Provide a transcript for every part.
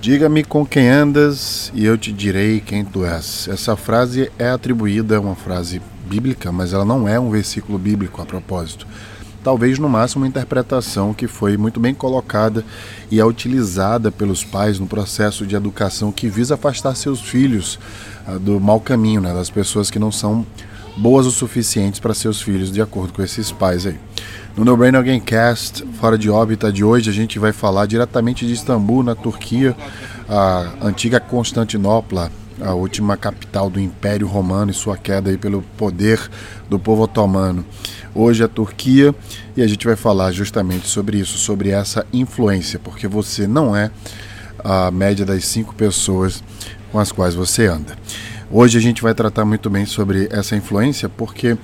Diga-me com quem andas e eu te direi quem tu és. Essa frase é atribuída a uma frase bíblica, mas ela não é um versículo bíblico a propósito. Talvez no máximo uma interpretação que foi muito bem colocada e é utilizada pelos pais no processo de educação que visa afastar seus filhos uh, do mau caminho, né, das pessoas que não são boas o suficientes para seus filhos, de acordo com esses pais aí. No No Brain Again Cast, fora de órbita de hoje, a gente vai falar diretamente de Istambul, na Turquia, a antiga Constantinopla, a última capital do Império Romano e sua queda aí pelo poder do povo otomano. Hoje a Turquia e a gente vai falar justamente sobre isso, sobre essa influência, porque você não é a média das cinco pessoas com as quais você anda. Hoje a gente vai tratar muito bem sobre essa influência, porque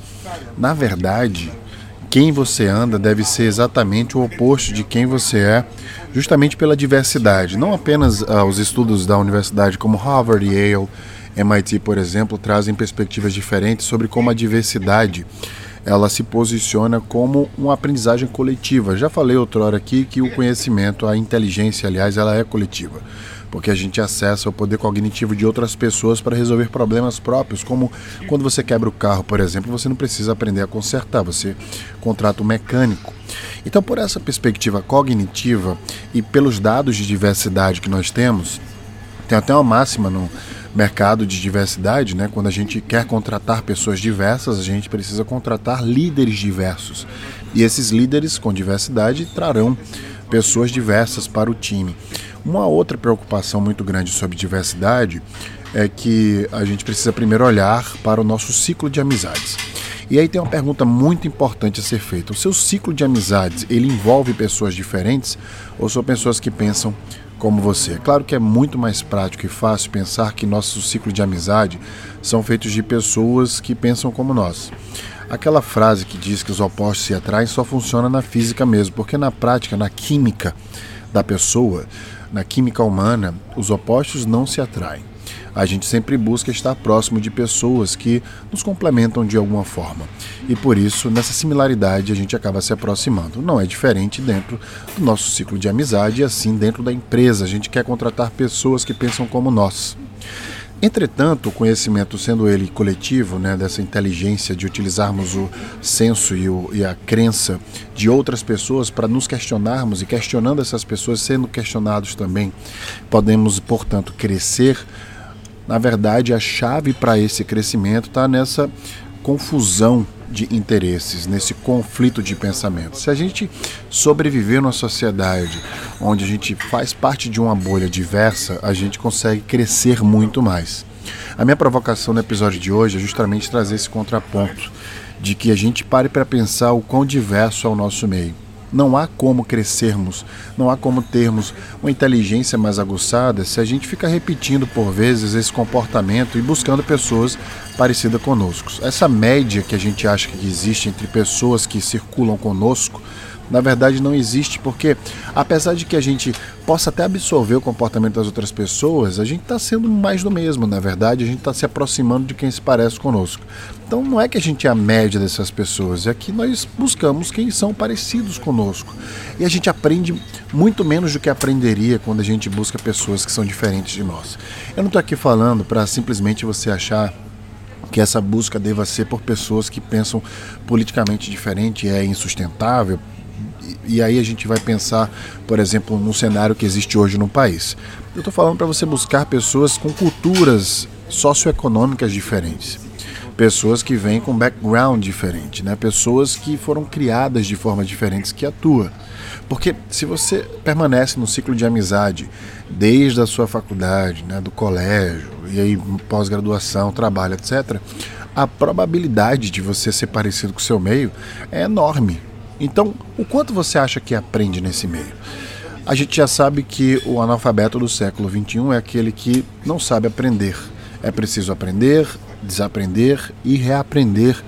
na verdade quem você anda deve ser exatamente o oposto de quem você é, justamente pela diversidade. Não apenas ah, os estudos da universidade como Harvard Yale, MIT, por exemplo, trazem perspectivas diferentes sobre como a diversidade ela se posiciona como uma aprendizagem coletiva. Já falei outrora aqui que o conhecimento, a inteligência, aliás, ela é coletiva porque a gente acessa o poder cognitivo de outras pessoas para resolver problemas próprios, como quando você quebra o carro, por exemplo, você não precisa aprender a consertar, você contrata um mecânico. Então, por essa perspectiva cognitiva e pelos dados de diversidade que nós temos, tem até uma máxima no mercado de diversidade, né? Quando a gente quer contratar pessoas diversas, a gente precisa contratar líderes diversos. E esses líderes com diversidade trarão pessoas diversas para o time. Uma outra preocupação muito grande sobre diversidade é que a gente precisa primeiro olhar para o nosso ciclo de amizades. E aí tem uma pergunta muito importante a ser feita. O seu ciclo de amizades, ele envolve pessoas diferentes ou são pessoas que pensam como você? É claro que é muito mais prático e fácil pensar que nosso ciclo de amizade são feitos de pessoas que pensam como nós. Aquela frase que diz que os opostos se atraem só funciona na física mesmo, porque na prática, na química da pessoa, na química humana, os opostos não se atraem. A gente sempre busca estar próximo de pessoas que nos complementam de alguma forma. E por isso, nessa similaridade, a gente acaba se aproximando. Não é diferente dentro do nosso ciclo de amizade e assim dentro da empresa. A gente quer contratar pessoas que pensam como nós. Entretanto, o conhecimento, sendo ele coletivo, né, dessa inteligência de utilizarmos o senso e, o, e a crença de outras pessoas para nos questionarmos e questionando essas pessoas, sendo questionados também, podemos, portanto, crescer. Na verdade, a chave para esse crescimento está nessa confusão de interesses, nesse conflito de pensamentos. Se a gente sobreviver numa sociedade onde a gente faz parte de uma bolha diversa, a gente consegue crescer muito mais. A minha provocação no episódio de hoje é justamente trazer esse contraponto de que a gente pare para pensar o quão diverso é o nosso meio. Não há como crescermos, não há como termos uma inteligência mais aguçada se a gente fica repetindo por vezes esse comportamento e buscando pessoas parecidas conosco. Essa média que a gente acha que existe entre pessoas que circulam conosco na verdade não existe, porque apesar de que a gente possa até absorver o comportamento das outras pessoas, a gente está sendo mais do mesmo, na verdade, a gente está se aproximando de quem se parece conosco. Então não é que a gente é a média dessas pessoas, é que nós buscamos quem são parecidos conosco. E a gente aprende muito menos do que aprenderia quando a gente busca pessoas que são diferentes de nós. Eu não estou aqui falando para simplesmente você achar que essa busca deva ser por pessoas que pensam politicamente diferente é insustentável, e aí a gente vai pensar, por exemplo, no cenário que existe hoje no país. Eu estou falando para você buscar pessoas com culturas socioeconômicas diferentes. Pessoas que vêm com background diferente, né? pessoas que foram criadas de formas diferentes que atuam. Porque se você permanece no ciclo de amizade desde a sua faculdade, né, do colégio, e aí pós-graduação, trabalho, etc., a probabilidade de você ser parecido com o seu meio é enorme. Então, o quanto você acha que aprende nesse meio? A gente já sabe que o analfabeto do século XXI é aquele que não sabe aprender. É preciso aprender, desaprender e reaprender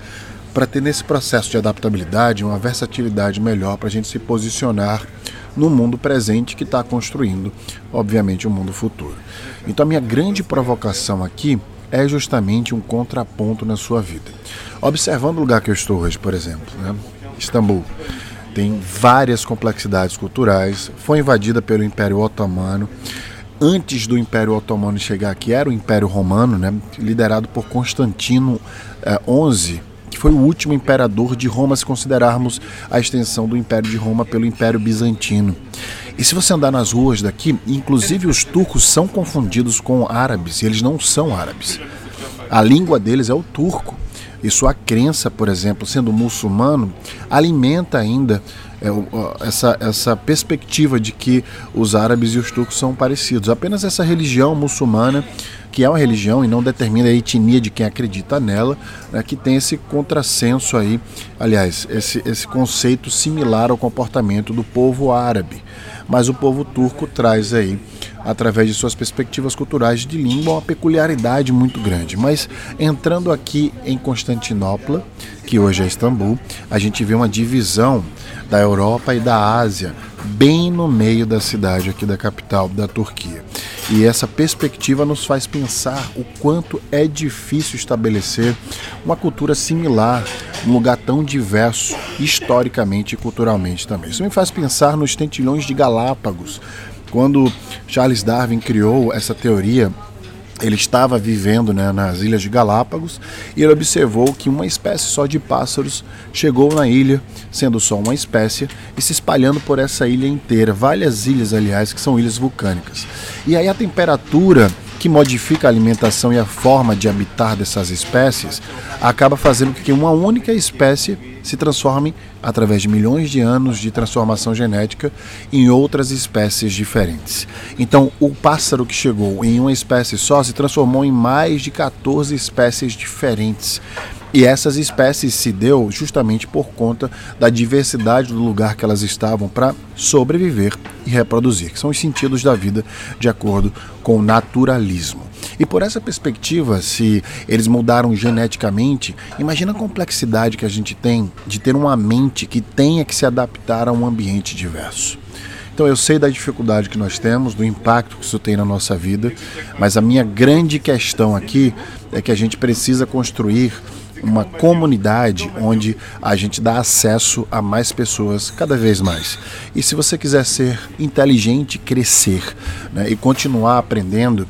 para ter nesse processo de adaptabilidade uma versatilidade melhor para a gente se posicionar no mundo presente que está construindo, obviamente, o um mundo futuro. Então, a minha grande provocação aqui é justamente um contraponto na sua vida. Observando o lugar que eu estou hoje, por exemplo, né? Istambul tem várias complexidades culturais, foi invadida pelo Império Otomano, antes do Império Otomano chegar aqui era o Império Romano, né, liderado por Constantino XI, é, que foi o último imperador de Roma, se considerarmos a extensão do Império de Roma pelo Império Bizantino. E se você andar nas ruas daqui, inclusive os turcos são confundidos com árabes, e eles não são árabes. A língua deles é o turco. E sua crença, por exemplo, sendo muçulmano, alimenta ainda é, essa, essa perspectiva de que os árabes e os turcos são parecidos. Apenas essa religião muçulmana, que é uma religião e não determina a etnia de quem acredita nela, né, que tem esse contrassenso aí, aliás, esse, esse conceito similar ao comportamento do povo árabe. Mas o povo turco traz aí através de suas perspectivas culturais de língua, uma peculiaridade muito grande. Mas entrando aqui em Constantinopla, que hoje é Istambul, a gente vê uma divisão da Europa e da Ásia bem no meio da cidade aqui da capital da Turquia. E essa perspectiva nos faz pensar o quanto é difícil estabelecer uma cultura similar num lugar tão diverso historicamente e culturalmente também. Isso me faz pensar nos tentilhões de Galápagos, quando Charles Darwin criou essa teoria, ele estava vivendo né, nas Ilhas de Galápagos e ele observou que uma espécie só de pássaros chegou na ilha, sendo só uma espécie, e se espalhando por essa ilha inteira. Várias ilhas, aliás, que são ilhas vulcânicas. E aí a temperatura que modifica a alimentação e a forma de habitar dessas espécies acaba fazendo com que uma única espécie se transformem, através de milhões de anos de transformação genética, em outras espécies diferentes. Então, o pássaro que chegou em uma espécie só se transformou em mais de 14 espécies diferentes. E essas espécies se deu justamente por conta da diversidade do lugar que elas estavam para sobreviver e reproduzir, que são os sentidos da vida de acordo com o naturalismo. E por essa perspectiva, se eles mudaram geneticamente, imagina a complexidade que a gente tem de ter uma mente que tenha que se adaptar a um ambiente diverso. Então eu sei da dificuldade que nós temos, do impacto que isso tem na nossa vida, mas a minha grande questão aqui é que a gente precisa construir uma comunidade onde a gente dá acesso a mais pessoas cada vez mais. E se você quiser ser inteligente, crescer né, e continuar aprendendo,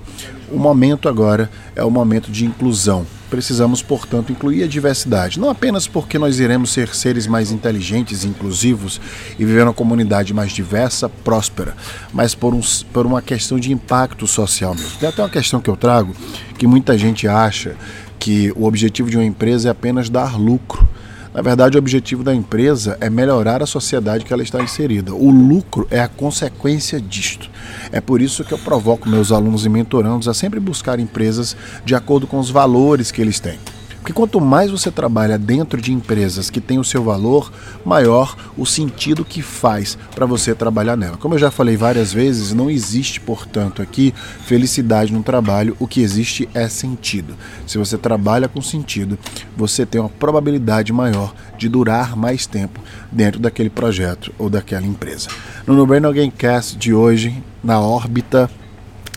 o momento agora é o momento de inclusão. Precisamos, portanto, incluir a diversidade, não apenas porque nós iremos ser seres mais inteligentes, inclusivos e viver uma comunidade mais diversa, próspera, mas por, um, por uma questão de impacto social mesmo. Tem até uma questão que eu trago que muita gente acha que o objetivo de uma empresa é apenas dar lucro. Na verdade, o objetivo da empresa é melhorar a sociedade que ela está inserida. O lucro é a consequência disto. É por isso que eu provoco meus alunos e mentorandos a sempre buscar empresas de acordo com os valores que eles têm. Porque quanto mais você trabalha dentro de empresas que têm o seu valor, maior o sentido que faz para você trabalhar nela. Como eu já falei várias vezes, não existe, portanto, aqui felicidade no trabalho, o que existe é sentido. Se você trabalha com sentido, você tem uma probabilidade maior de durar mais tempo dentro daquele projeto ou daquela empresa. No No Brain Cast de hoje, na órbita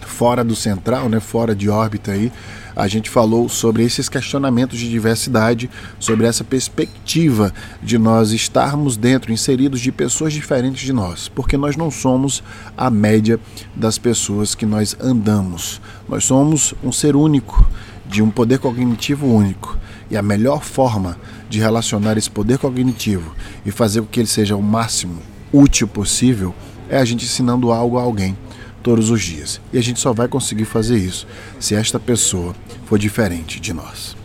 fora do central, né, fora de órbita aí, a gente falou sobre esses questionamentos de diversidade, sobre essa perspectiva de nós estarmos dentro, inseridos de pessoas diferentes de nós, porque nós não somos a média das pessoas que nós andamos. Nós somos um ser único, de um poder cognitivo único. E a melhor forma de relacionar esse poder cognitivo e fazer com que ele seja o máximo útil possível é a gente ensinando algo a alguém todos os dias. E a gente só vai conseguir fazer isso se esta pessoa for diferente de nós.